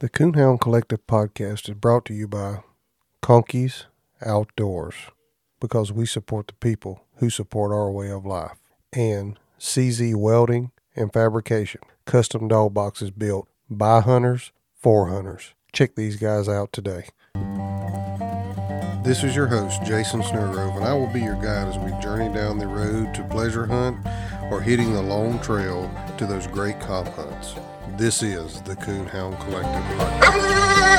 The Coonhound Collective podcast is brought to you by Conkeys Outdoors because we support the people who support our way of life, and CZ Welding and Fabrication, custom dog boxes built by hunters for hunters. Check these guys out today. This is your host, Jason Snellgrove, and I will be your guide as we journey down the road to pleasure hunt or hitting the long trail to those great comp hunts. This is the Coonhound Collective.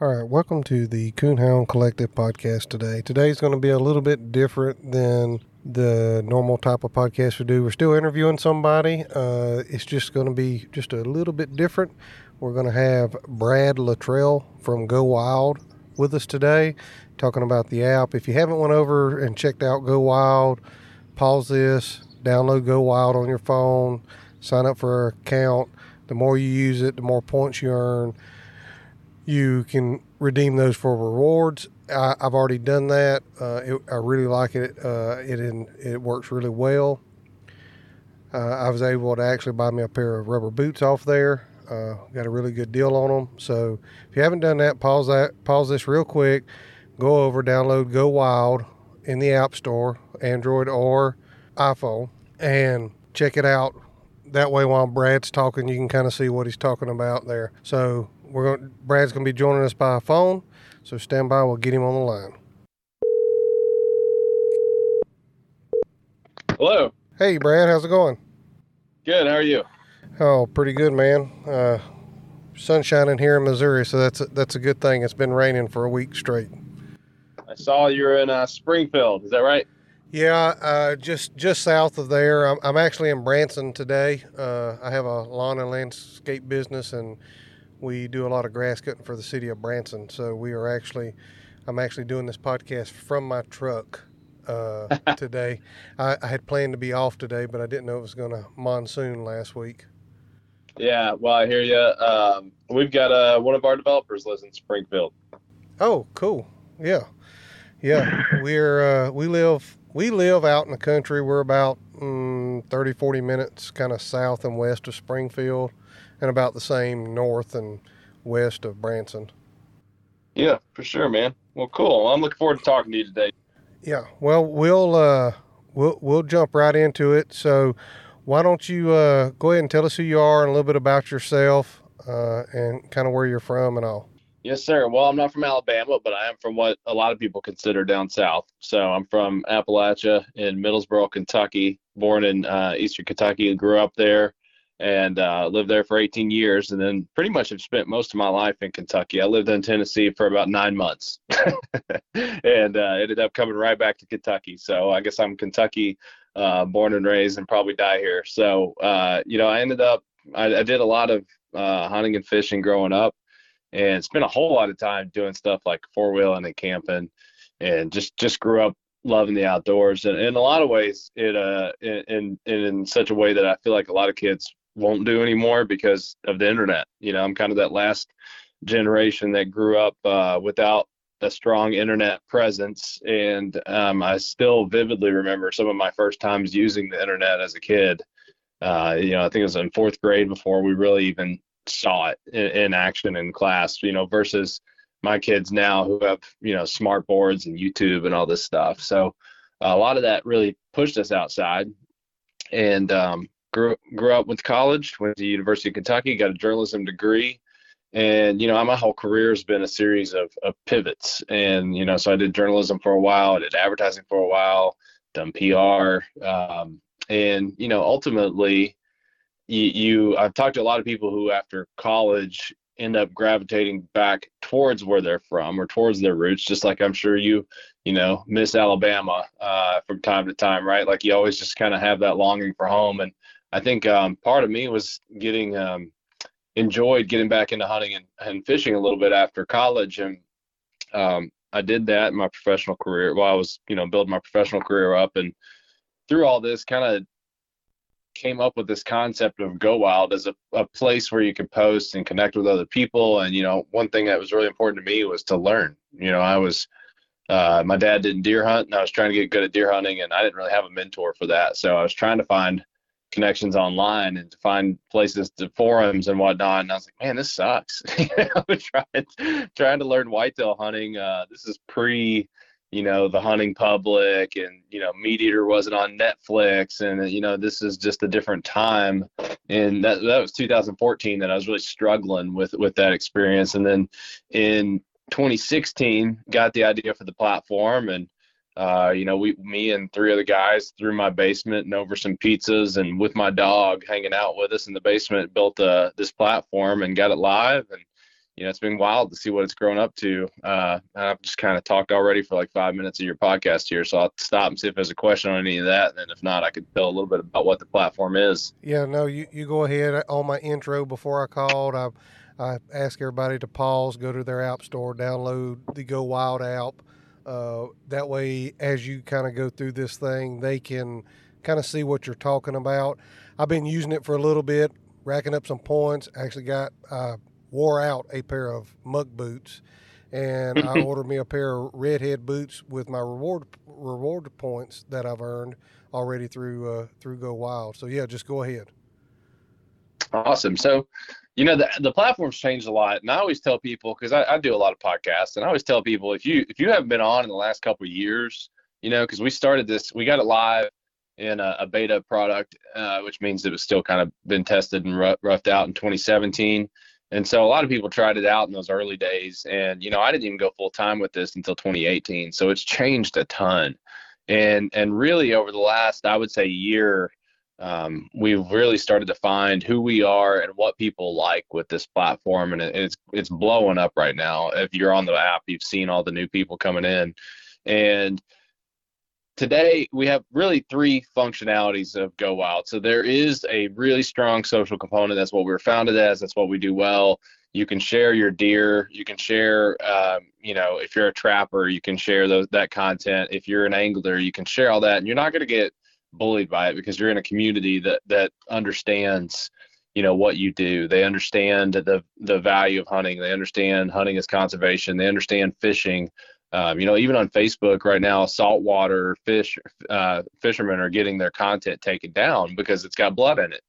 All right, welcome to the Coonhound Collective podcast today. Today's going to be a little bit different than the normal type of podcast we do. We're still interviewing somebody. Uh, it's just going to be just a little bit different. We're going to have Brad Luttrell from Go Wild with us today, talking about the app. If you haven't went over and checked out Go Wild, pause this, download Go Wild on your phone, sign up for an account. The more you use it, the more points you earn. You can redeem those for rewards. I, have already done that. Uh, it, I really like it. Uh, it in, it works really well. Uh, I was able to actually buy me a pair of rubber boots off there. Uh, got a really good deal on them. So if you haven't done that, pause that. Pause this real quick. Go over, download Go Wild in the App Store, Android or iPhone, and check it out. That way, while Brad's talking, you can kind of see what he's talking about there. So we're going. Brad's going to be joining us by phone. So stand by. We'll get him on the line. Hello. Hey, Brad. How's it going? Good. How are you? Oh, pretty good, man. Uh, sun shining here in Missouri, so that's a, that's a good thing. It's been raining for a week straight. I saw you're in uh, Springfield. Is that right? Yeah, uh, just just south of there. I'm, I'm actually in Branson today. Uh, I have a lawn and landscape business, and we do a lot of grass cutting for the city of Branson. So we are actually, I'm actually doing this podcast from my truck uh, today. I, I had planned to be off today, but I didn't know it was going to monsoon last week. Yeah, well, I hear you. Um, we've got uh, one of our developers lives in Springfield. Oh, cool. Yeah, yeah. We're uh, we live we live out in the country. We're about mm, 30, 40 minutes kind of south and west of Springfield, and about the same north and west of Branson. Yeah, for sure, man. Well, cool. I'm looking forward to talking to you today. Yeah. Well, we'll uh, we'll we'll jump right into it. So why don't you uh, go ahead and tell us who you are and a little bit about yourself uh, and kind of where you're from and all. Yes, sir. Well, I'm not from Alabama, but I am from what a lot of people consider down south. So I'm from Appalachia in Middlesboro, Kentucky. Born in uh, Eastern Kentucky, and grew up there, and uh, lived there for 18 years. And then pretty much have spent most of my life in Kentucky. I lived in Tennessee for about nine months, and uh, ended up coming right back to Kentucky. So I guess I'm Kentucky uh, born and raised, and probably die here. So, uh, you know, I ended up, I, I did a lot of uh, hunting and fishing growing up, and spent a whole lot of time doing stuff like four wheeling and camping, and just just grew up loving the outdoors. And in a lot of ways, it uh, in, in in such a way that I feel like a lot of kids won't do anymore because of the internet. You know, I'm kind of that last generation that grew up uh, without a strong internet presence, and um, I still vividly remember some of my first times using the internet as a kid. Uh, you know, I think it was in fourth grade before we really even saw it in, in, action in class. You know, versus my kids now who have you know smart boards and YouTube and all this stuff. So a lot of that really pushed us outside, and um, grew grew up with college. Went to the University of Kentucky, got a journalism degree and you know my whole career has been a series of, of pivots. And you know so i did journalism for a while i did advertising for a while done pr um, and you know ultimately you, you i've talked to a lot of people who after college end up gravitating back towards where they're from or towards their roots just like i'm sure you you know miss alabama uh, from time to time right? Like you always just kind of have that longing for home. And i think um, part of me was getting um, enjoyed getting back into hunting and, and fishing a little bit after college. And um, i did that in my professional career. While i was you know building my professional career up and through all this kind of came up with this concept of go wild as a, a place where you could post and connect with other people. And you know one thing that was really important to me was to learn. You know i was uh, my dad didn't deer hunt, and I was trying to get good at deer hunting, and I didn't really have a mentor for that. So I was trying to find connections online and to find places to forums and whatnot. And I was like, man, this sucks. you know, trying trying to learn whitetail hunting. Uh, this is pre, you know, the hunting public, and you know, Meat Eater wasn't on Netflix, and you know, this is just a different time. And that that was 2014 that I was really struggling with with that experience. And then in 2016, got the idea for the platform and uh, you know, we, me and three other guys through my basement and over some pizzas and with my dog hanging out with us in the basement, built uh, this platform and got it live. And, you know, it's been wild to see what it's grown up to. Uh, I've just kind of talked already for like five minutes of your podcast here. So I'll stop and see if there's a question on any of that. And if not, I could tell a little bit about what the platform is. Yeah, no, you, you go ahead on my intro before I called. I, I ask everybody to pause, go to their app store, download the Go Wild app uh, that way, as you kind of go through this thing, they can kind of see what you're talking about. I've been using it for a little bit, racking up some points. Actually, got uh, wore out a pair of muck boots, and I ordered me a pair of redhead boots with my reward reward points that I've earned already through uh, through Go Wild. So yeah, just go ahead. Awesome. So you know the the platform's changed a lot and i always tell people because I, I, do a lot of podcasts and i always tell people if you if you haven't been on in the last couple of years you know because we started this we got it live in a, a beta product uh, which means it was still kind of been tested and roughed out in 2017 and so a lot of people tried it out in those early days and you know i didn't even go full time with this until 2018 so it's changed a ton. And and really over the last i would say year um, we've really started to find who we are and what people like with this platform, and it's it's blowing up right now. If you're on the app, you've seen all the new people coming in, and today we have really three functionalities of Go Wild. So there is a really strong social component. That's what we are founded as. That's what we do well. You can share your deer. You can share, um, you know, if you're a trapper, you can share those, that content. If you're an angler, you can share all that, and you're not going to get bullied by it because you're in a community that that understands you know what you do. They understand the the value of hunting. They understand hunting as conservation. They understand fishing. Um, you know even on facebook right now saltwater fish uh, fishermen are getting their content taken down because it's got blood in it.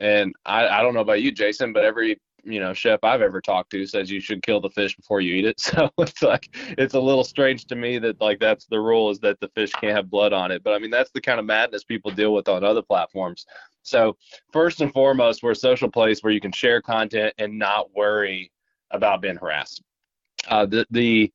And I, I don't know about you jason but every you know chef I've ever talked to says you should kill the fish before you eat it. So it's like it's a little strange to me that like that's the rule is that the fish can't have blood on it. But I mean that's the kind of madness people deal with on other platforms. So first and foremost, we're a social place where you can share content and not worry about being harassed. Uh, the the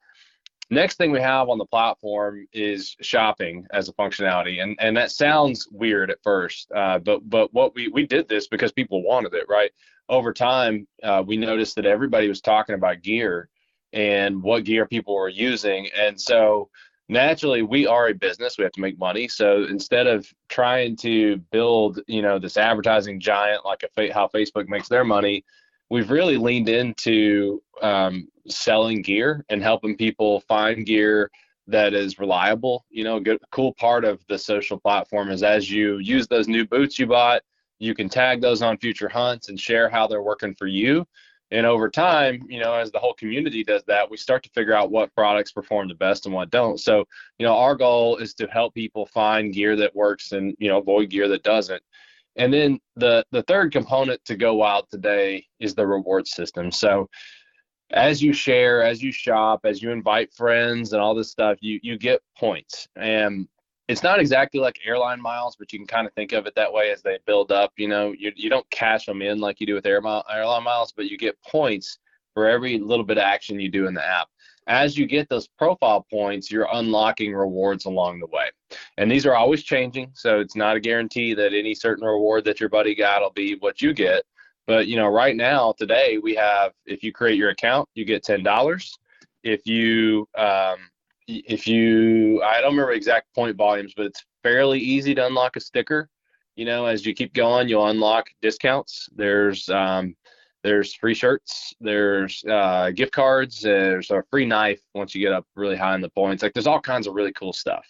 next thing we have on the platform is shopping as a functionality and and that sounds weird at first uh, but but what we we did this because people wanted it right over time, uh, we noticed that everybody was talking about gear and what gear people were using. And so naturally, we are a business. We have to make money. So instead of trying to build, you know, this advertising giant like a how Facebook makes their money, we've really leaned into um, selling gear and helping people find gear that is reliable. You know, a good, cool part of the social platform is as you use those new boots you bought, you can tag those on future hunts and share how they're working for you. And over time, you know, as the whole community does that, we start to figure out what products perform the best and what don't. So, you know, our goal is to help people find gear that works and, you know, avoid gear that doesn't. And then the the third component to go wild today is the reward system. So as you share, as you shop, as you invite friends and all this stuff, you you get points. And it's not exactly like airline miles, but you can kind of think of it that way as they build up. You know, you, you don't cash them in like you do with air mile, airline miles, but you get points for every little bit of action you do in the app. As you get those profile points, you're unlocking rewards along the way. And these are always changing. So it's not a guarantee that any certain reward that your buddy got will be what you get. But, you know, right now, today, we have if you create your account, you get $10. If you, um, if you I don't remember exact point volumes, but it's fairly easy to unlock a sticker. You know, as you keep going, you'll unlock discounts. There's um, there's free shirts, there's uh, gift cards, there's a free knife once you get up really high in the points. Like there's all kinds of really cool stuff.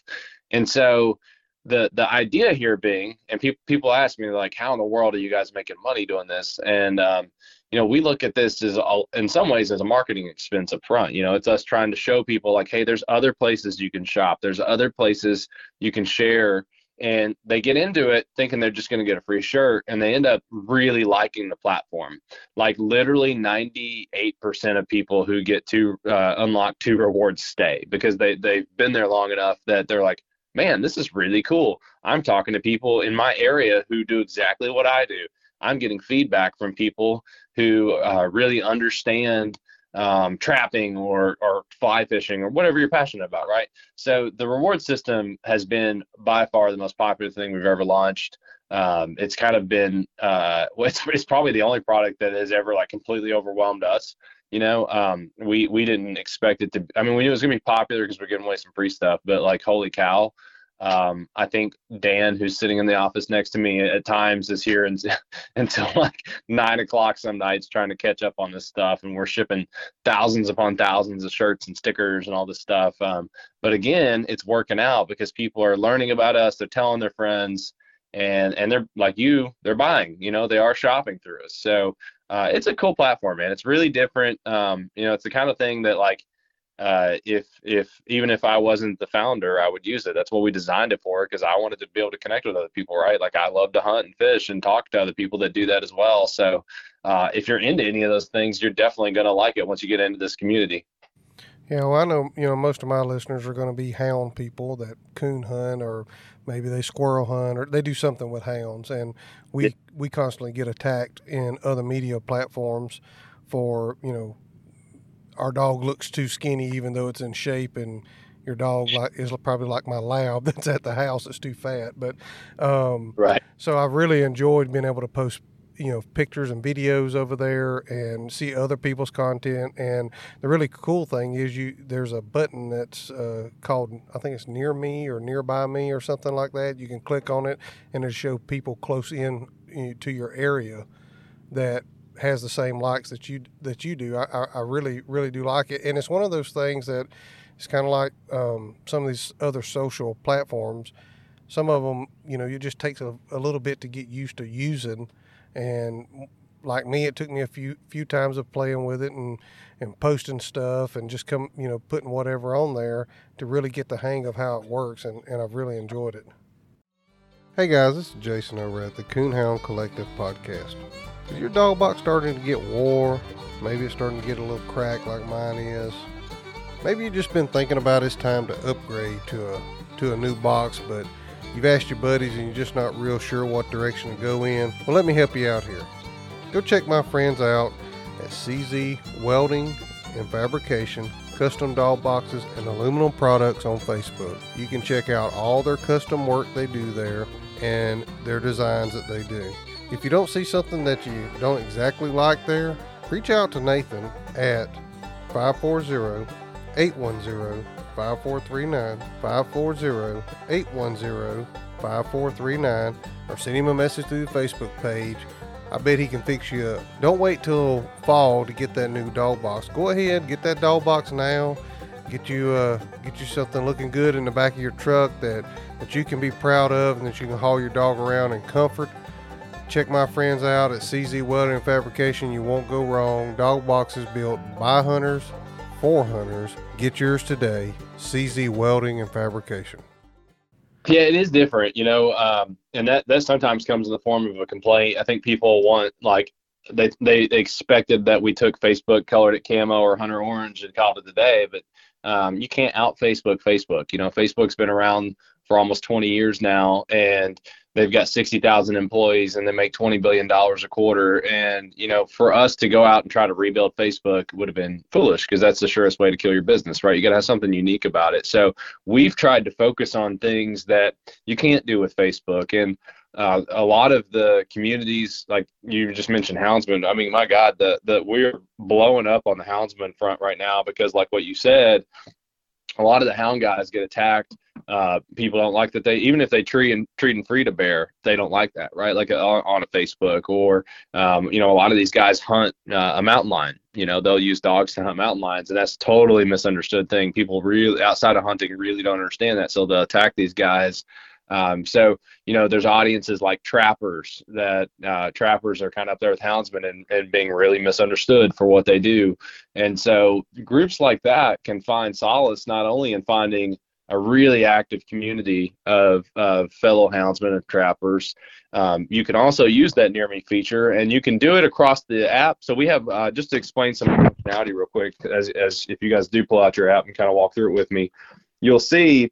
And so the the idea here being, and people people ask me like, how in the world are you guys making money doing this? And um, you know, we look at this as in some ways as a marketing expense up front. You know, it's us trying to show people like, hey, there's other places you can shop. There's other places you can share. And they get into it thinking they're just going to get a free shirt, and they end up really liking the platform. Like literally 98% of people who get to uh, unlock two rewards stay because they they've been there long enough that they're like, man, this is really cool. I'm talking to people in my area who do exactly what I do. I'm getting feedback from people who uh, really understand um, trapping or, or fly fishing or whatever you're passionate about, right? So the reward system has been by far the most popular thing we've ever launched. Um, it's kind of been uh, it's, it's probably the only product that has ever like completely overwhelmed us. You know, um, we we didn't expect it to. I mean, we knew it was gonna be popular because we're giving away some free stuff, but like, holy cow! Um, I think Dan, who's sitting in the office next to me at times, is here and, until like nine o'clock some nights trying to catch up on this stuff. And we're shipping thousands upon thousands of shirts and stickers and all this stuff. Um, but again, it's working out because people are learning about us, they're telling their friends, and and they're like you, they're buying. You know, they are shopping through us. So uh, it's a cool platform, man. It's really different. Um, you know, it's the kind of thing that like uh, if if even if I wasn't the founder, I would use it. That's what we designed it for because I wanted to be able to connect with other people, right? Like I love to hunt and fish and talk to other people that do that as well. So uh, if you're into any of those things, you're definitely going to like it once you get into this community. Yeah, well, I know you know most of my listeners are going to be hound people that coon hunt or maybe they squirrel hunt or they do something with hounds, and we yeah. we constantly get attacked in other media platforms for you know our dog looks too skinny even though it's in shape and your dog like is probably like my lab that's at the house that's too fat but um, right. so i've really enjoyed being able to post you know pictures and videos over there and see other people's content and the really cool thing is you there's a button that's uh, called i think it's near me or nearby me or something like that you can click on it and it'll show people close in to your area that has the same likes that you that you do. I, I really really do like it, and it's one of those things that it's kind of like um, some of these other social platforms. Some of them, you know, it just takes a, a little bit to get used to using, and like me, it took me a few few times of playing with it and and posting stuff and just come, you know, putting whatever on there to really get the hang of how it works, and, and I've really enjoyed it. Hey guys, this is Jason over at the Coonhound Collective Podcast. Is your dog box starting to get wore? Maybe it's starting to get a little cracked like mine is. Maybe you've just been thinking about it's time to upgrade to a to a new box, but you've asked your buddies and you're just not real sure what direction to go in. Well, let me help you out here. Go check my friends out at CZ Welding and Fabrication, custom dog boxes and aluminum products on Facebook. You can check out all their custom work they do there and their designs that they do. If you don't see something that you don't exactly like there, reach out to Nathan at 540 810 5439 540 810 5439 or send him a message through the Facebook page. I bet he can fix you up. Don't wait till fall to get that new dog box. Go ahead, get that dog box now. Get you uh, get you something looking good in the back of your truck that that you can be proud of and that you can haul your dog around in comfort. Check my friends out at CZ Welding and Fabrication. You won't go wrong. Dog boxes built by hunters for hunters. Get yours today. CZ Welding and Fabrication. Yeah, it is different, you know, um, and that that sometimes comes in the form of a complaint. I think people want like they they expected that we took Facebook, colored it camo or hunter orange, and called it the day, but um, you can't out Facebook Facebook. You know, Facebook's been around for almost 20 years now, and they've got 60,000 employees and they make 20 billion dollars a quarter. And you know, for us to go out and try to rebuild Facebook would have been foolish because that's the surest way to kill your business, right? You got to have something unique about it. So we've tried to focus on things that you can't do with Facebook and. Uh, a lot of the communities, like you just mentioned, Houndsman. I mean, my God, the the we're blowing up on the Houndsman front right now because, like what you said, a lot of the hound guys get attacked. Uh, people don't like that they even if they treat and treat and feed a bear they don't like that right? Like uh, on, on a facebook or um, you know a lot of these guys hunt uh, a mountain lion. You know they'll use dogs to hunt mountain lions and that's totally misunderstood thing. People really outside of hunting really don't understand that. So they'll attack these guys Um, so you know, there's audiences like trappers that uh, trappers are kind of up there with houndsmen and, and being really misunderstood for what they do, and so groups like that can find solace not only in finding a really active community of, of fellow houndsmen and trappers. Um, you can also use that near me feature and you can do it across the app. So we have, uh, just to explain some functionality real quick, as, as if you guys do pull out your app and kind of walk through it with me, you'll see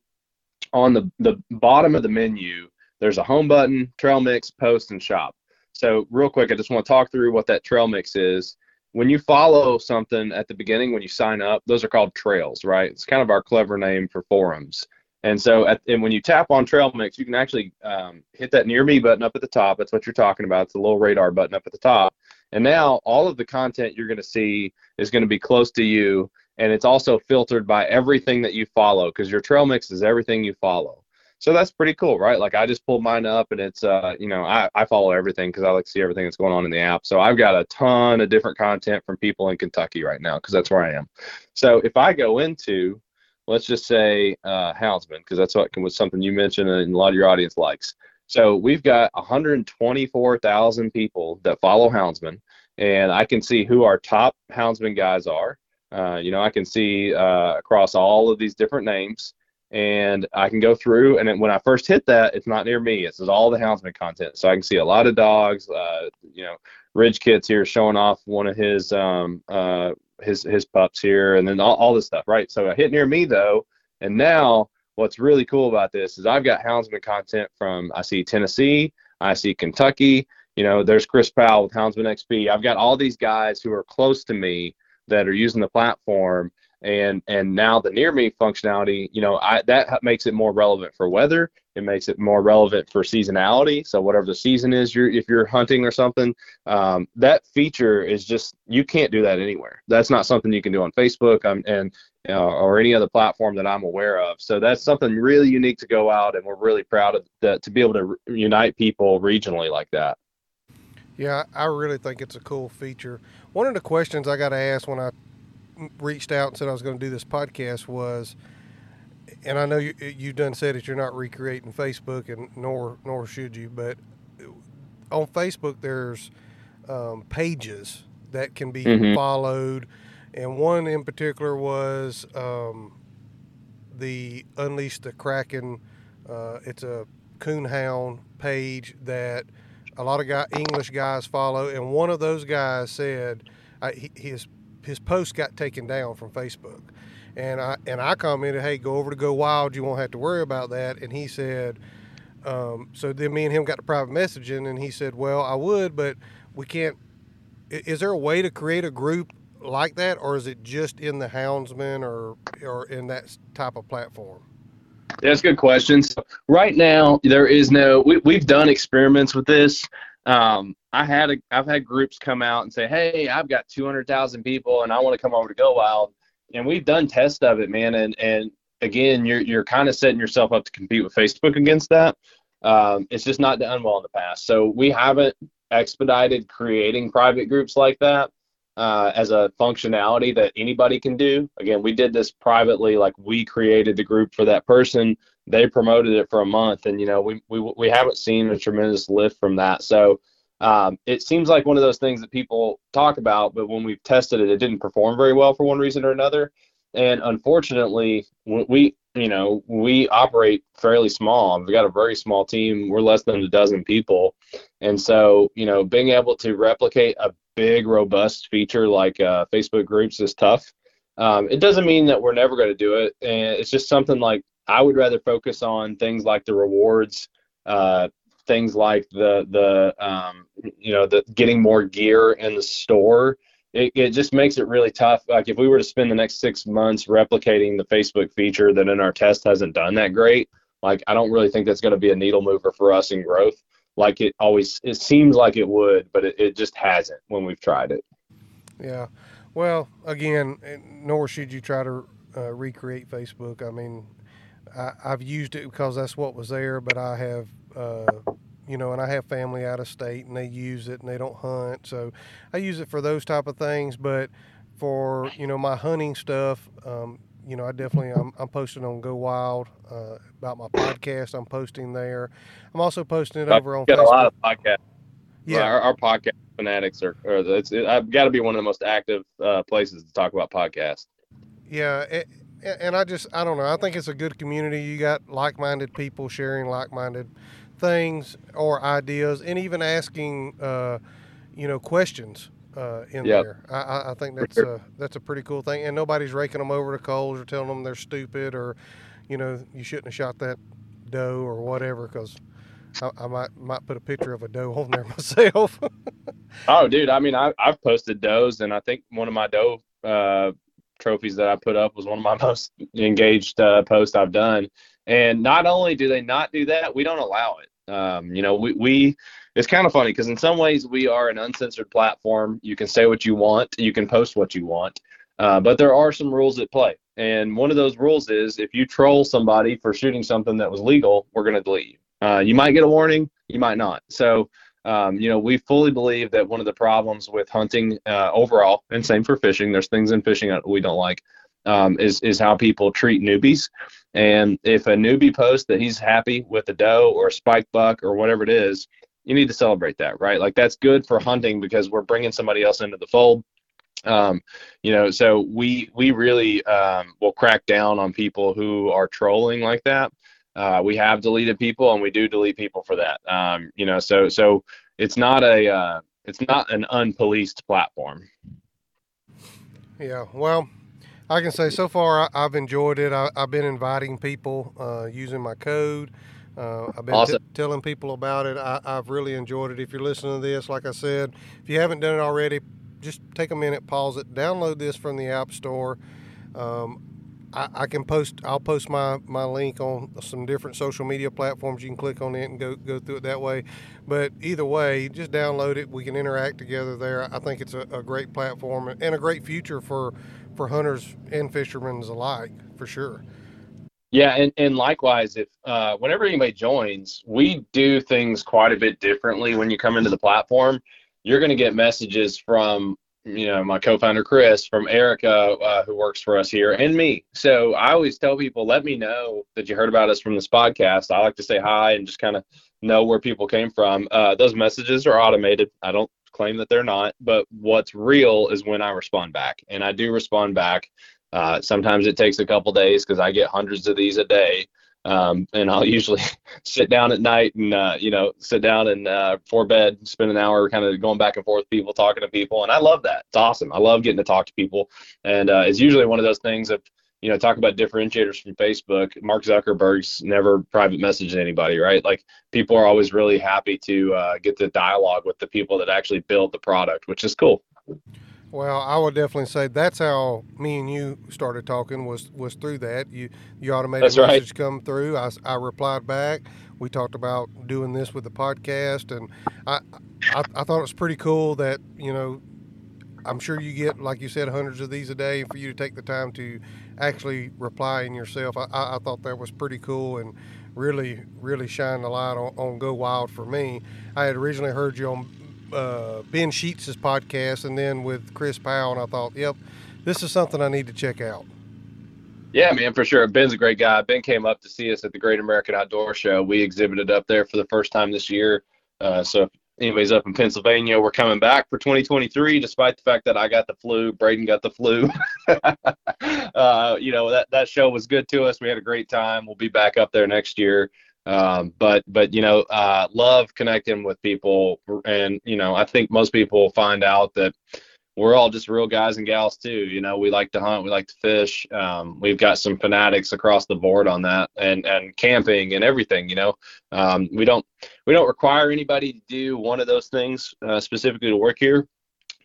on the, the bottom of the menu, there's a home button, trail mix, post, and shop. So real quick, I just want to talk through what that trail mix is. When you follow something at the beginning when you sign up those are called trails right? It's kind of our clever name for forums. And so at, and when you tap on trail mix you can actually um, hit that near me button up at the top. That's what you're talking about. It's a little radar button up at the top. And now all of the content you're going to see is going to be close to you and it's also filtered by everything that you follow because your trail mix is everything you follow so that's pretty cool, right? Like I just pulled mine up and it's, uh, you know, I, I follow everything because I like to see everything that's going on in the app. So I've got a ton of different content from people in Kentucky right now because that's where I am. So if I go into, let's just say uh, Houndsman, because that's what was something you mentioned and a lot of your audience likes. So we've got 124,000 people that follow Houndsman, and I can see who our top Houndsman guys are. Uh, you know, I can see uh, across all of these different names and I can go through. And when I first hit that, it's not near me. It's all the houndsman content, so I can see a lot of dogs. Uh, you know, Ridge Kit's here showing off one of his um, uh, his his pups here, and then all, all this stuff, right? So I hit near me though, and now what's really cool about this is I've got houndsman content from I see Tennessee, I see Kentucky. You know, there's Chris Powell with Houndsman XP. I've got all these guys who are close to me that are using the platform. And and now the near me functionality you know I, that makes it more relevant for weather. It makes it more relevant for seasonality. So whatever the season is you're if you're hunting or something um, that feature is just you can't do that anywhere. That's not something you can do on facebook um, and uh, or any other platform that i'm aware of. So that's something really unique to Go Wild and we're really proud of that to be able to re- unite people regionally like that yeah i really think it's a cool feature one of the questions i got to ask when i reached out and said I was going to do this podcast was, and I know you you done said that you're not recreating Facebook, and nor nor should you, but on Facebook there's um, pages that can be mm-hmm. followed, and one in particular was um, the Unleash the Kraken. Uh, it's a coonhound page that a lot of guy, English guys follow, and one of those guys said I, his his post got taken down from Facebook, and I and I commented, "Hey, go over to Go Wild. You won't have to worry about that." And he said, um, "So then me and him got the private messaging, and he said, "Well, I would, but we can't. Is there a way to create a group like that, or is it just in the Houndsman or or in that type of platform?" That's a good questions. Right now, there is no. We, we've done experiments with this. Um, I had a, I've had groups come out and say, "Hey, I've got 200,000 people and I want to come over to Go Wild," and we've done tests of it, man. And and again, you're you're kind of setting yourself up to compete with Facebook against that. Um, it's just not done well in the past, so we haven't expedited creating private groups like that uh, as a functionality that anybody can do. Again, we did this privately, like we created the group for that person. They promoted it for a month, and you know we we we haven't seen a tremendous lift from that. So um, it seems like one of those things that people talk about, but when we've tested it, it didn't perform very well for one reason or another. And unfortunately, we, you know, we operate fairly small. We've got a very small team. We're less than a dozen people. And so, you know, being able to replicate a big, robust feature like uh, Facebook groups is tough. Um, it doesn't mean that we're never going to do it. And it's just something like I would rather focus on things like the rewards, uh, things like the the um, you know the getting more gear in the store it, it just makes it really tough. Like if we were to spend the next six months replicating the facebook feature that in our test hasn't done that great like i don't really think that's going to be a needle mover for us in growth. Like it always it seems like it would but it, it just hasn't when we've tried it. Yeah. Well again nor should you try to uh, recreate facebook. I mean I, have used it because that's what was there but i have uh, you know, and I have family out of state and they use it and they don't hunt. So I use it for those type of things. But for, you know, my hunting stuff, um, you know, I definitely I'm, I'm posting on Go Wild uh, about my podcast. I'm posting there. I'm also posting it over on. Got Facebook. a lot of podcasts. Yeah, our, our podcast fanatics are. are it's, it, I've got to be one of the most active uh, places to talk about podcasts. yeah, a- and I just I don't know. I think it's a good community. You got like-minded people sharing like-minded things or ideas, and even asking, uh, you know, questions uh, in Yep. there. I, I, think that's sure. a that's a pretty cool thing, and nobody's raking them over the coals or telling them they're stupid or, you know, you shouldn't have shot that doe or whatever because. I, I might might put a picture of a doe on there myself. Oh, dude. I mean, I, I've posted does, and I think one of my doe uh, trophies that I put up was one of my most engaged uh, posts I've done. And not only do they not do that, we don't allow it. Um, you know, we, we it's kind of funny because in some ways we are an uncensored platform. You can say what you want, you can post what you want, uh, but there are some rules at play. And one of those rules is if you troll somebody for shooting something that was legal, we're going to delete you. Uh, you might get a warning, you might not. So um, you know, we fully believe that one of the problems with hunting uh, overall, and same for fishing, there's things in fishing that we don't like, um, is is how people treat newbies. And if a newbie posts that he's happy with a doe or a spike buck or whatever it is, you need to celebrate that, right? Like that's good for hunting because we're bringing somebody else into the fold. Um, you know, so we we really um, will crack down on people who are trolling like that. Uh, we have deleted people, and we do delete people for that. Um, you know, so so it's not a uh, it's not an unpoliced platform. Yeah, well, I can say so far I, I've enjoyed it. I, I've been inviting people uh, using my code. Uh, I've been t- telling people about it. I, I've really enjoyed it. If you're listening to this, like I said, if you haven't done it already, just take a minute, pause it, download this from the App Store. Um, I, I can post. I'll post my, my link on some different social media platforms. You can click on it and go go through it that way. But either way, just download it. We can interact together there. I think it's a, a great platform and a great future for for hunters and fishermen alike, for sure. Yeah, and, and likewise, if uh, whenever anybody joins, we do things quite a bit differently when you come into the platform. You're going to get messages from you know my co-founder Chris, from Erica, uh, who works for us here, and me. So I always tell people, let me know that you heard about us from this podcast. I like to say hi and just kind of know where people came from. Uh, those messages are automated. I don't claim that they're not, but what's real is when I respond back, and I do respond back. Uh, sometimes it takes a couple days because I get hundreds of these a day. Um, and I'll usually sit down at night and, uh, you know, sit down and uh, before bed, spend an hour kind of going back and forth people, talking to people. And I love that. It's awesome. I love getting to talk to people. And uh, it's usually one of those things of, you know, talk about differentiators from Facebook. Mark Zuckerberg's never private messaged anybody, right? Like people are always really happy to uh, get the dialogue with the people that actually build the product, which is cool. Well, I would definitely say that's how me and you started talking was was through that. You you automated That's right. message come through. I, I replied back. We talked about doing this with the podcast, and I, I I thought it was pretty cool that you know I'm sure you get like you said hundreds of these a day. For you to take the time to actually reply in yourself, I, I, I thought that was pretty cool and really really shined a light on, on Go Wild for me. I had originally heard you on uh, Ben Sheets' podcast and then with Chris Powell, and I thought, yep, this is something I need to check out. Yeah, man, for sure. Ben's a great guy. Ben came up to see us at the Great American Outdoor Show. We exhibited up there for the first time this year. Uh, so if anybody's up in Pennsylvania, we're coming back for 2023, despite the fact that I got the flu, Braden got the flu. uh, you know, that, that show was good to us. We had a great time. We'll be back up there next year. Um, but, but, you know, uh, love connecting with people. And, you know, I think most people find out that, we're all just real guys and gals too. You know, we like to hunt, we like to fish. Um, we've got some fanatics across the board on that, and and camping and everything. You know, um, we don't we don't require anybody to do one of those things uh, specifically to work here,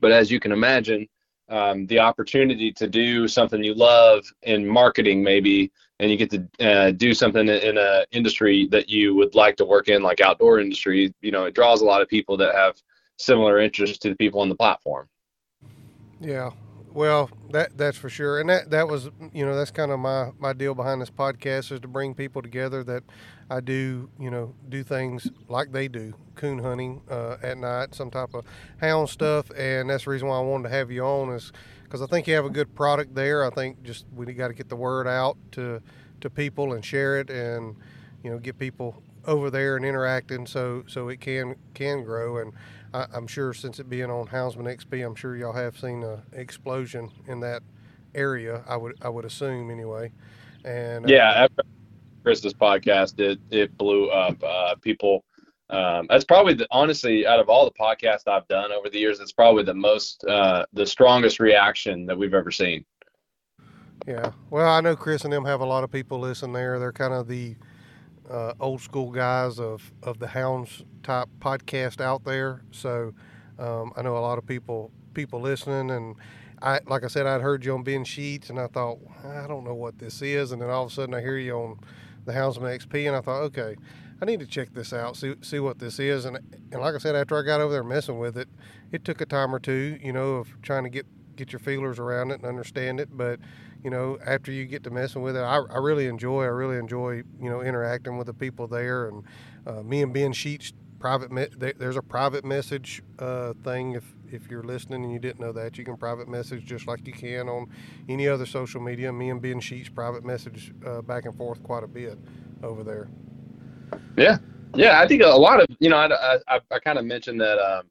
but as you can imagine, um, the opportunity to do something you love in marketing maybe, and you get to uh, do something in an industry that you would like to work in, like outdoor industry. You know, it draws a lot of people that have similar interests to the people on the platform. Yeah. Well, that that's for sure, and that that was you know that's kind of my my deal behind this podcast is to bring people together that I do you know do things like they do coon hunting uh, at night, some type of hound stuff, and that's the reason why I wanted to have you on is because I think you have a good product there. I think just we got to get the word out to to people and share it, and you know get people over there and interacting so so it can can grow and I, am sure since it being on Houndsman XP, I'm sure y'all have seen an explosion in that area. I would I would assume anyway. And yeah, uh, Chris's podcast, it it blew up. Uh, people. Um, that's probably the, honestly out of all the podcasts I've done over the years, it's probably the most uh, the strongest reaction that we've ever seen. Yeah, well, I know Chris and them have a lot of people listen there. They're kind of the uh, old school guys of, of the hounds type podcast out there. So um, I know a lot of people people listening, and I like I said, I'd heard you on Ben Sheets, and I thought I don't know what this is, and then all of a sudden I hear you on the Houndsman XP, and I thought, okay, I need to check this out, see see what this is, and and like I said, after I got over there messing with it, it took a time or two, you know, of trying to get get your feelers around it and understand it, but you know, after you get to messing with it, I, I really enjoy. I really enjoy, you know, interacting with the people there. And uh, me and Ben Sheets private. Me- there's a private message uh, thing. If if you're listening and you didn't know that, you can private message just like you can on any other social media. Me and Ben Sheets private message uh, back and forth quite a bit over there. Yeah, yeah. I think a lot of you know, I I, I kind of mentioned that. Um,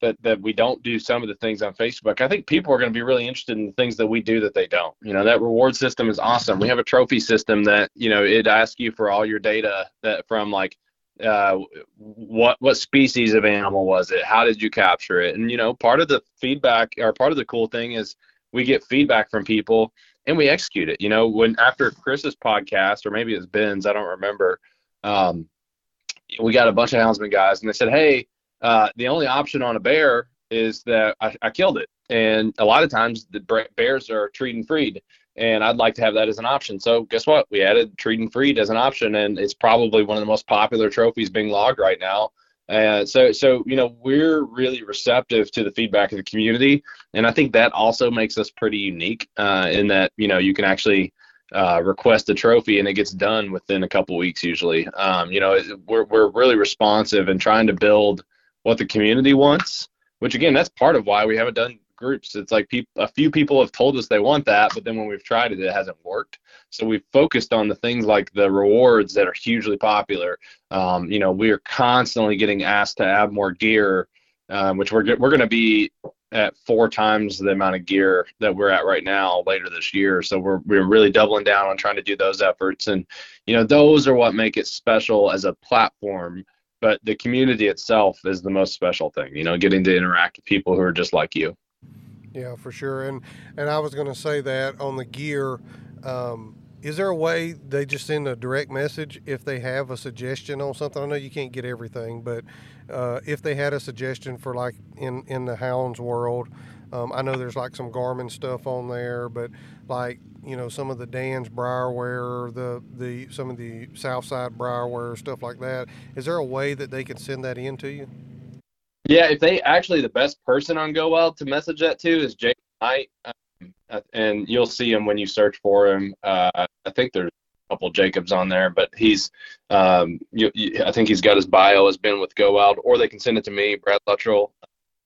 that that we don't do some of the things on Facebook. I think people are going to be really interested in the things that we do that they don't. You know, that reward system is awesome. We have a trophy system that you know it asks you for all your data that from like uh, what what species of animal was it? How did you capture it? And you know, part of the feedback or part of the cool thing is we get feedback from people and we execute it. You know, when after Chris's podcast or maybe it's Ben's, I don't remember. Um, we got a bunch of houndsman guys and they said, "Hey." Uh, the only option on a bear is that I, I, killed it. And a lot of times the bears are treed and freed. And I'd like to have that as an option. So guess what? We added treat and freed as an option, and it's probably one of the most popular trophies being logged right now. And so, so you know, we're really receptive to the feedback of the community, and I think that also makes us pretty unique uh, in that you know you can actually uh, request a trophy and it gets done within a couple weeks usually. Um, you know, we're we're really responsive and trying to build what the community wants, which again, that's part of why we haven't done groups. It's like a few people have told us they want that, but then when we've tried it, it hasn't worked. So we've focused on the things like the rewards that are hugely popular. Um, you know, we are constantly getting asked to add more gear, um, which we're we're going to be at four times the amount of gear that we're at right now later this year. So we're we're really doubling down on trying to do those efforts, and you know, those are what make it special as a platform but the community itself is the most special thing you know getting to interact with people who are just like you yeah for sure and and i was going to say that on the gear um, is there a way they just send a direct message if they have a suggestion on something i know you can't get everything but uh, if they had a suggestion for like in in the hounds world um, I know there's like some Garmin stuff on there, but like you know some of the Dan's Briarwear, the the some of the Southside Briarwear stuff like that. Is there a way that they can send that in to you? Yeah, if they actually the best person on Go Wild to message that to is Jake Knight, um, and you'll see him when you search for him. Uh, I think there's a couple Jacobs on there, but he's um, you, you, I think he's got his bio has been with Go Wild, or they can send it to me, Brad Luttrell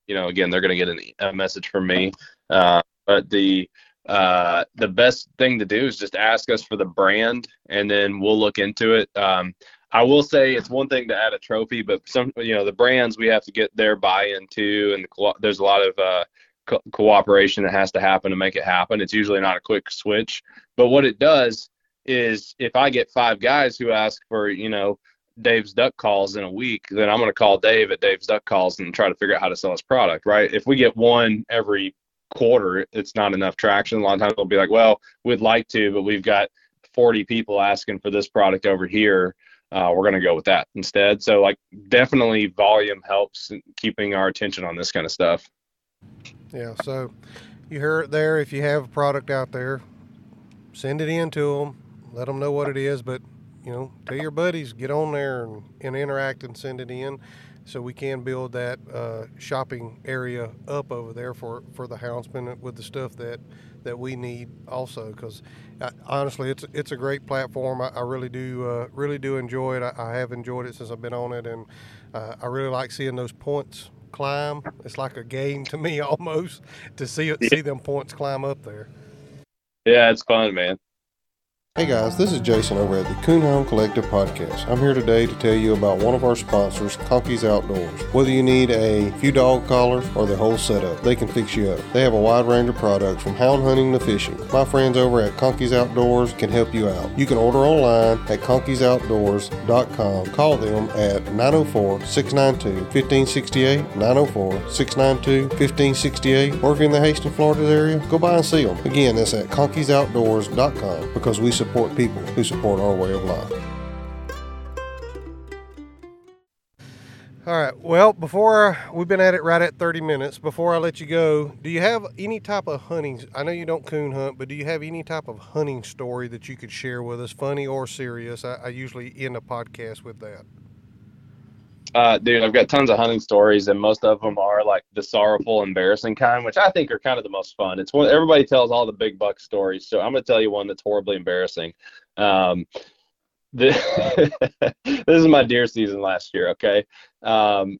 you know, again, they're going to get an, a message from me. Uh, but the uh, the best thing to do is just ask us for the brand, and then we'll look into it. Um, I will say it's one thing to add a trophy, but some you know the brands we have to get their buy-in to, and the, there's a lot of uh, co- cooperation that has to happen to make it happen. It's usually not a quick switch, but what it does is if I get five guys who ask for you know Dave's Duck Calls in a week, then I'm going to call Dave at Dave's Duck Calls and try to figure out how to sell his product, right? If we get one every quarter, it's not enough traction. A lot of times they'll be like, well, we'd like to, but we've got 40 people asking for this product over here. Uh, we're going to go with that instead. So, like, definitely volume helps keeping our attention on this kind of stuff. Yeah. So, you heard it there. If you have a product out there, send it in to them, let them know what it is, but you know, tell your buddies, get on there and, and interact and send it in. so we can build that uh, shopping area up over there for, for the houndsmen with the stuff that that we need also because uh, honestly it's it's a great platform. I, I really do uh, really do enjoy it. I, I, have enjoyed it since I've been on it and uh, I really like seeing those points climb. It's like a game to me almost to see it, see them points climb up there. Yeah it's fun man Hey guys, this is Jason over at the Coonhound Collective Podcast. I'm here today to tell you about one of our sponsors, Conkey's Outdoors. Whether you need a few dog collars or the whole setup, they can fix you up. They have a wide range of products from hound hunting to fishing. My friends over at Conkey's Outdoors can help you out. You can order online at conkeysoutdoors.com. Call them at 904-692-1568, 904-692-1568, or if you're in the Hastings, Florida area, go by and see them. Again, that's at conkeysoutdoors.com because we support people who support our way of life. All right. Well, before we've been at it right at 30 minutes, before I let you go, do you have any type of hunting? I know you don't coon hunt, but do you have any type of hunting story that you could share with us, funny or serious? I, I usually end a podcast with that. Uh, dude, I've got tons of hunting stories, and most of them are like the sorrowful, embarrassing kind, which I think are kind of the most fun. It's when everybody tells all the big buck stories, so I'm going to tell you one that's horribly embarrassing. Um, this, this is my deer season last year. Okay, um,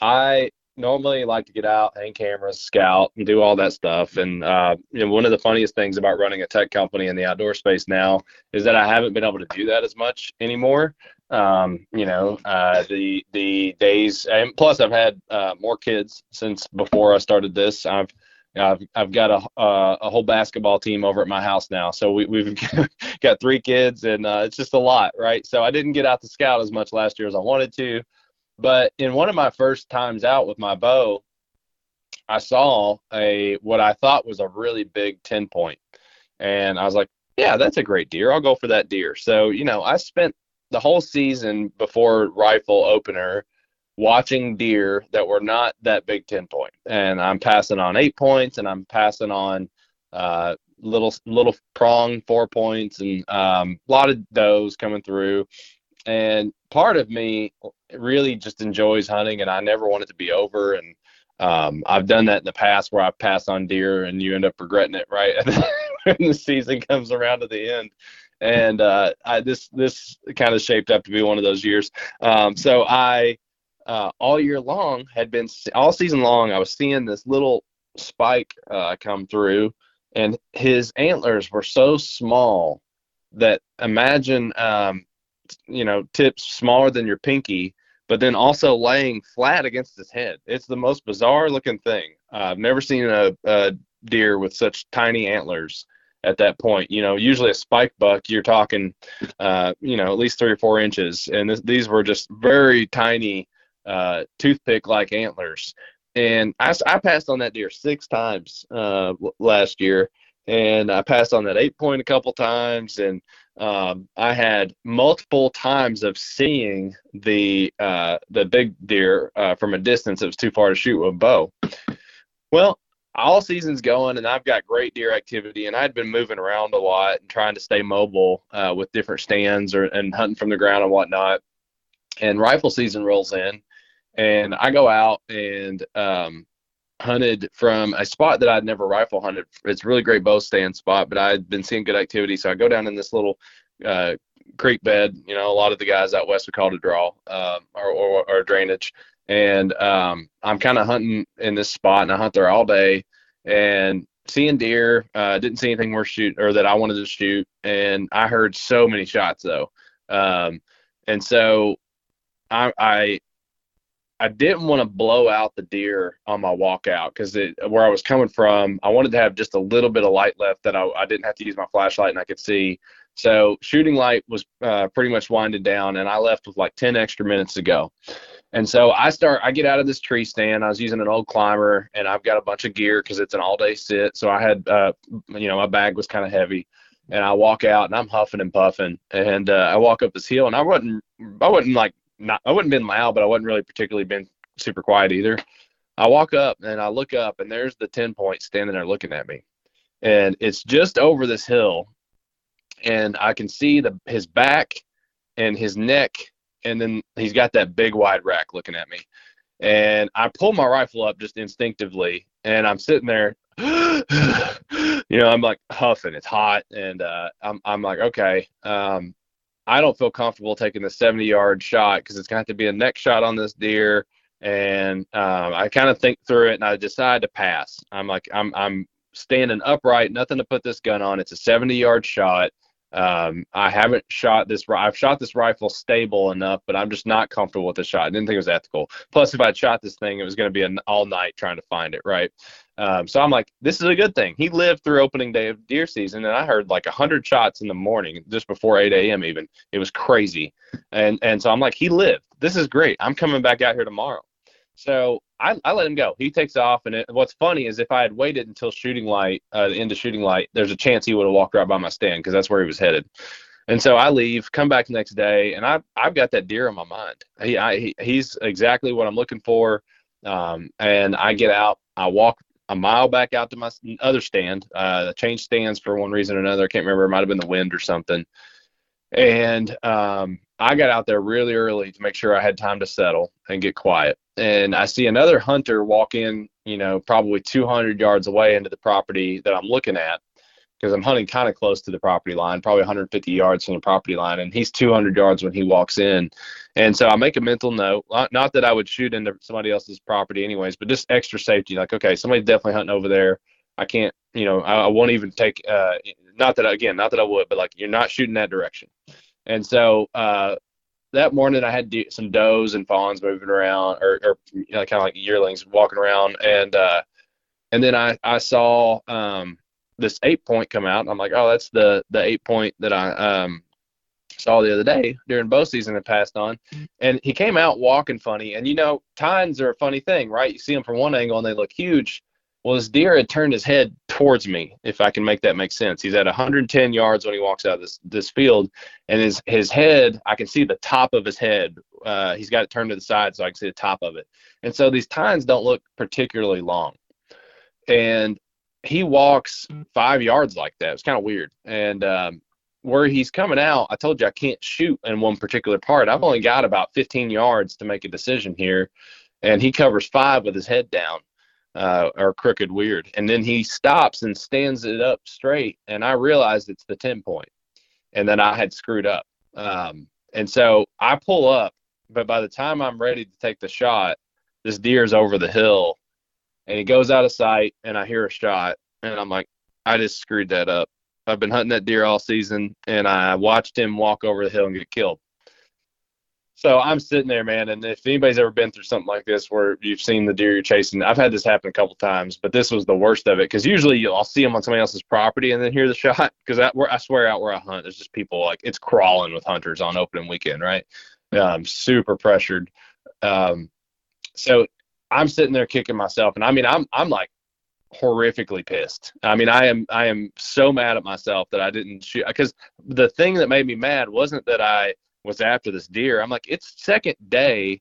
I normally like to get out, hang cameras, scout, and do all that stuff. And uh, you know, one of the funniest things about running a tech company in the outdoor space now is that I haven't been able to do that as much anymore. Um, you know, uh, the the days, and plus I've had uh, more kids since before I started this. I've I've I've got a uh, a whole basketball team over at my house now, so we, we've got three kids, and uh, it's just a lot, right? So I didn't get out to scout as much last year as I wanted to, but in one of my first times out with my bow, I saw a what I thought was a really big ten point, and I was like, yeah, that's a great deer. I'll go for that deer. So you know, I spent the whole season before rifle opener watching deer that were not that big 10 point. And i'm passing on eight points and i'm passing on uh, little little prong four points and um, a lot of does coming through. And part of me really just enjoys hunting and i never want it to be over. And um, i've done that in the past where i've passed on deer and you end up regretting it right when the season comes around to the end and uh, I, this this kind of shaped up to be one of those years. Um, so I uh, all year long had been all season long. I was seeing this little spike uh, come through, and his antlers were so small that imagine um, you know tips smaller than your pinky, but then also laying flat against his head. It's the most bizarre looking thing. I've never seen a, a deer with such tiny antlers at that point. You know, usually a spike buck, you're talking, uh, you know, at least three or four inches, and these were just very tiny, uh, toothpick-like antlers. And I, I passed on that deer six times uh, last year, and I passed on that eight point a couple times, and um, I had multiple times of seeing the uh, the big deer uh, from a distance that was too far to shoot with a bow. Well, all season's going and I've got great deer activity and I'd been moving around a lot and trying to stay mobile uh, with different stands or and hunting from the ground and whatnot. And rifle season rolls in and I go out and um, hunted from a spot that I'd never rifle hunted. It's a really great bow stand spot, but I'd been seeing good activity. So I go down in this little uh, creek bed, you know, a lot of the guys out west would call it a draw um, or, or, or drainage and um, I'm kind of hunting in this spot, and I hunt there all day, and seeing deer. Uh, didn't see anything worth shoot or that I wanted to shoot, and I heard so many shots though, um, and so I, I I didn't want to blow out the deer on my walk out because where I was coming from, I wanted to have just a little bit of light left that I, I didn't have to use my flashlight and I could see. So shooting light was uh, pretty much winding down, and I left with like 10 extra minutes to go. And so I start, I get out of this tree stand. I was using an old climber, and I've got a bunch of gear because it's an all day sit. So I had, uh, you know, my bag was kind of heavy, and I walk out and I'm huffing and puffing, and uh, I walk up this hill, and I wasn't, I wasn't like not, I wasn't been loud, but I wasn't really particularly been super quiet either. I walk up and I look up, and there's the ten point standing there looking at me, and it's just over this hill, and I can see the his back and his neck and then he's got that big wide rack looking at me. And I pull my rifle up just instinctively, and I'm sitting there, you know, I'm like huffing. It's hot, and uh, I'm I'm like, okay, um, I don't feel comfortable taking the 70 yard shot because it's going to have to be a neck shot on this deer. And um, I kind of think through it, and I decide to pass. I'm like, I'm I'm standing upright, nothing to put this gun on. It's a 70 yard shot. Um, I haven't shot this. I've shot this rifle stable enough, but I'm just not comfortable with the shot. I didn't think it was ethical. Plus, if I'd shot this thing, it was going to be an all night trying to find it. Right. Um, so I'm like, this is a good thing. He lived through opening day of deer season, and I heard like hundred shots in the morning, just before 8 a.m. Even it was crazy. And and so I'm like, he lived. This is great. I'm coming back out here tomorrow. So I, I let him go. He takes off, and it, what's funny is if I had waited until shooting light, uh, the end of shooting light, there's a chance he would have walked right by my stand because that's where he was headed. And so I leave, come back the next day, and I've I've got that deer in my mind. He I, he he's exactly what I'm looking for. Um, and I get out, I walk a mile back out to my other stand. Uh, I changed stands for one reason or another. I can't remember. It might have been the wind or something. And um, I got out there really early to make sure I had time to settle and get quiet. And I see another hunter walk in, you know, probably 200 yards away into the property that I'm looking at because I'm hunting kind of close to the property line, probably 150 yards from the property line, and he's 200 yards when he walks in. And so I make a mental note, not that I would shoot into somebody else's property anyways, but just extra safety. Like, okay, somebody's definitely hunting over there. I can't, you know, I, I won't even take, uh, not that again, not that I would, but like you're not shooting that direction. And so uh, that morning I had some does and fawns moving around, or, or you know, kind of like yearlings walking around, and uh, and then I I saw um, this eight point come out. I'm like, oh, that's the the eight point that I um, saw the other day during bow season and passed on. And he came out walking funny, and you know, tines are a funny thing, right? You see them from one angle and they look huge, well, this deer had turned his head towards me, if I can make that make sense. He's at 110 yards when he walks out of this this field, and his his head, I can see the top of his head. Uh, he's got it turned to the side, so I can see the top of it. And so these tines don't look particularly long, and he walks five yards like that. It's kind of weird. And um, where he's coming out, I told you I can't shoot in one particular part. I've only got about 15 yards to make a decision here, and he covers five with his head down uh, or crooked weird. And then he stops and stands it up straight. And I realized it's the 10 point and then I had screwed up. Um, and so I pull up, but by the time I'm ready to take the shot, this deer's over the hill and he goes out of sight and I hear a shot and I'm like, I just screwed that up. I've been hunting that deer all season and I watched him walk over the hill and get killed. So I'm sitting there, man, and if anybody's ever been through something like this where you've seen the deer you're chasing, I've had this happen a couple times, but this was the worst of it because usually I'll see them on somebody else's property and then hear the shot because I, I swear out where I hunt, there's just people like it's crawling with hunters on opening weekend, right? Um, super pressured. Um, so I'm sitting there kicking myself, and I mean, I'm I'm like horrifically pissed. I mean, I am I am so mad at myself that I didn't shoot because the thing that made me mad wasn't that I was after this deer. I'm like, it's second day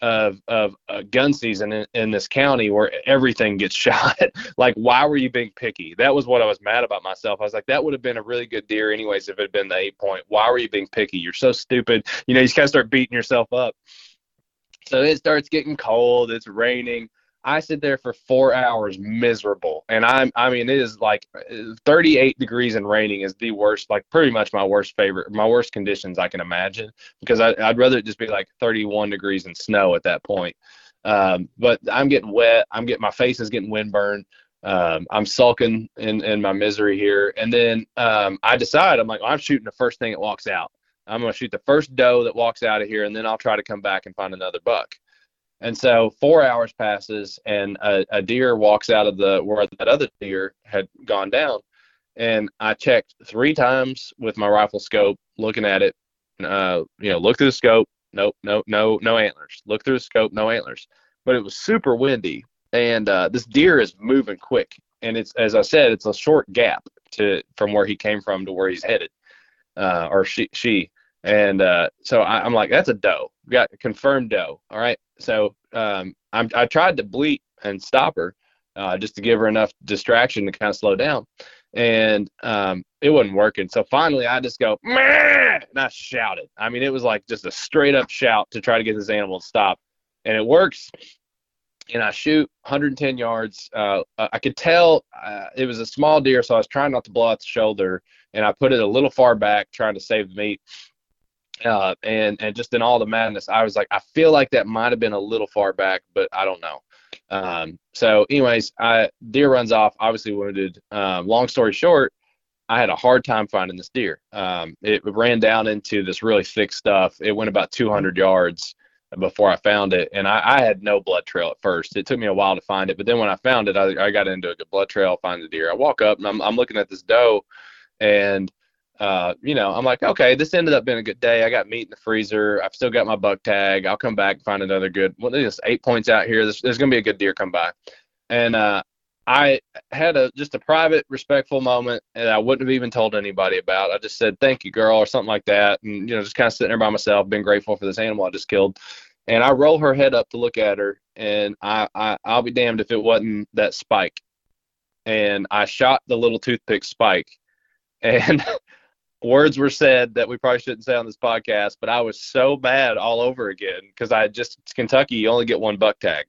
of of a gun season in, in this county where everything gets shot. like, why were you being picky? That was what I was mad about myself. I was like, that would have been a really good deer anyways if it had been the eight point. Why were you being picky? You're so stupid. You know, you just kind of start beating yourself up. So it starts getting cold. It's raining. I sit there for four hours miserable, and I'm I mean it is like 38 degrees and raining is the worst, like pretty much my worst favorite, my worst conditions I can imagine because I, would rather it just be like 31 degrees and snow at that point. Um, but I'm getting wet. I'm getting my face is getting windburned. Um, I'm sulking in in my misery here, and then um, I decide I'm like well, I'm shooting the first thing that walks out. I'm gonna shoot the first doe that walks out of here, and then I'll try to come back and find another buck. And so four hours passes, and a, a, deer walks out of the where that other deer had gone down. And I checked three times with my rifle scope, looking at it. Uh, you know, look through the scope. Nope, no, no, no antlers. Look through the scope, no antlers. But it was super windy, and uh, this deer is moving quick. And it's as I said, it's a short gap to from where he came from to where he's headed, uh, or she she. And uh, so I, am like, that's a doe. Got confirmed doe. All right. So um, I'm, I tried to bleat and stop her uh, just to give her enough distraction to kind of slow down. And um, it wasn't working. So finally, I just go, Meh! and I shouted. I mean, it was like just a straight up shout to try to get this animal to stop, and it works. And I shoot 110 yards. Uh, I could tell uh, it was a small deer, so I was trying not to blow out the shoulder, and I put it a little far back, trying to save the meat. Uh, and and just in all the madness, I was like, I feel like that might have been a little far back, but I don't know. Um, so, anyways, I deer runs off, obviously wounded. Um, long story short, I had a hard time finding this deer. Um, it ran down into this really thick stuff. It went about 200 yards before I found it, and I, I, had no blood trail at first. It took me a while to find it, but then when I found it, I, I got into a good blood trail, find the deer. I walk up and I'm, I'm looking at this doe, and uh, you know, I'm like, okay, this ended up being a good day. I got meat in the freezer. I've still got my buck tag. I'll come back and find another good. Well, there's eight points out here. There's, there's gonna be a good deer come by, and uh, I had a just a private, respectful moment, and I wouldn't have even told anybody about. I just said, "Thank you, girl," or something like that, and you know, just kind of sitting there by myself, being grateful for this animal I just killed. And I roll her head up to look at her, and I, I I'll be damned if it wasn't that spike. And I shot the little toothpick spike, and words were said that we probably shouldn't say on this podcast, but I was so mad all over again because I just Kentucky you only get one buck tag,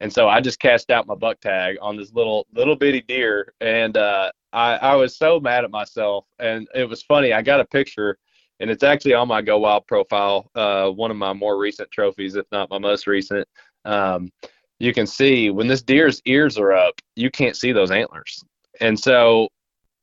and so I just cast out my buck tag on this little little bitty deer, and uh, I I was so mad at myself, and it was funny. I got a picture, and it's actually on my Go Wild profile, uh, one of my more recent trophies, if not my most recent. Um, you can see when this deer's ears are up, you can't see those antlers. And so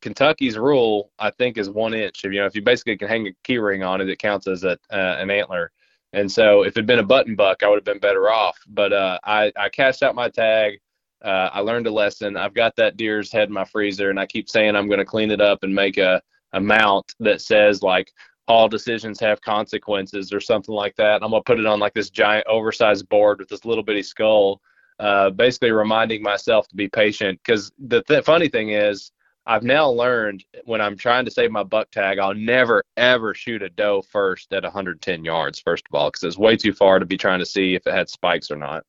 Kentucky's rule, I think, is one inch. If you know, if you basically can hang a key ring on it, it counts as a, uh, an antler. And so, if it'd been a button buck, I would have been better off. But uh, I, I cashed out my tag. Uh, I learned a lesson. I've got that deer's head in my freezer, and I keep saying I'm going to clean it up and make a, a mount that says like all decisions have consequences or something like that. I'm gonna put it on like this giant oversized board with this little bitty skull, uh, basically reminding myself to be patient. Because the th- funny thing is, I've now learned when I'm trying to save my buck tag, I'll never ever shoot a doe first at 110 yards. First of all, because it's way too far to be trying to see if it had spikes or not.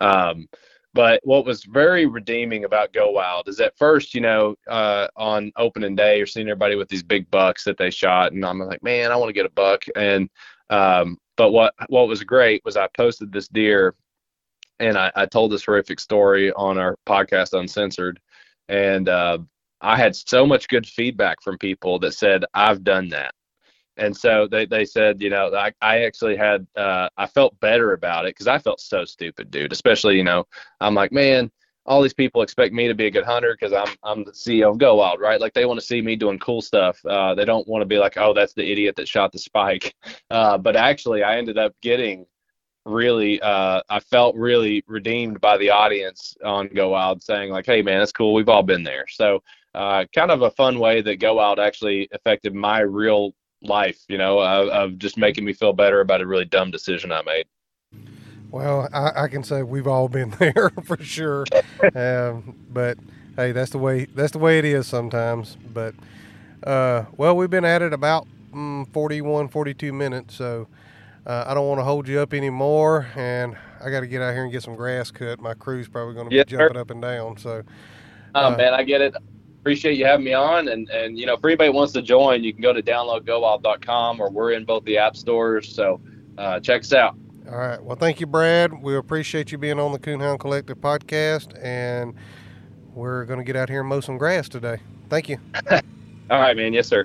Um, but what was very redeeming about Go Wild is at first, you know, uh, on opening day, you're seeing everybody with these big bucks that they shot, and I'm like, man, I want to get a buck. And um, but what what was great was I posted this deer, and I, I told this horrific story on our podcast Uncensored, and uh, I had so much good feedback from people that said I've done that. And so they, they said, you know, I, I actually had, uh, I felt better about it because I felt so stupid, dude. Especially, you know, I'm like, man, all these people expect me to be a good hunter because I'm I'm the CEO of Go Wild, right? Like they want to see me doing cool stuff. Uh, they don't want to be like, oh, that's the idiot that shot the spike. Uh, but actually, I ended up getting really uh, I felt really redeemed by the audience on Go Wild saying like, hey man, that's cool. We've all been there. So uh, kind of a fun way that Go Wild actually affected my real life, you know, of, of just making me feel better about a really dumb decision I made. Well, I, I can say we've all been there for sure. um, but hey, that's the way that's the way it is sometimes. But uh, well, we've been at it about mm, 41, 42 minutes, so uh, I don't want to hold you up anymore, and I got to get out here and get some grass cut. My crew's probably going to be jumping sir. up and down. So, oh uh, man, I get it appreciate you having me on. And, and you know, for anybody wants to join, you can go to downloadgowild.com or we're in both the app stores. So uh, check us out. All right. Well, thank you, Brad. We appreciate you being on the Coonhound Collective podcast. And we're going to get out here and mow some grass today. Thank you. All right, man. Yes, sir.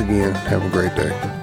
again. Have a great day.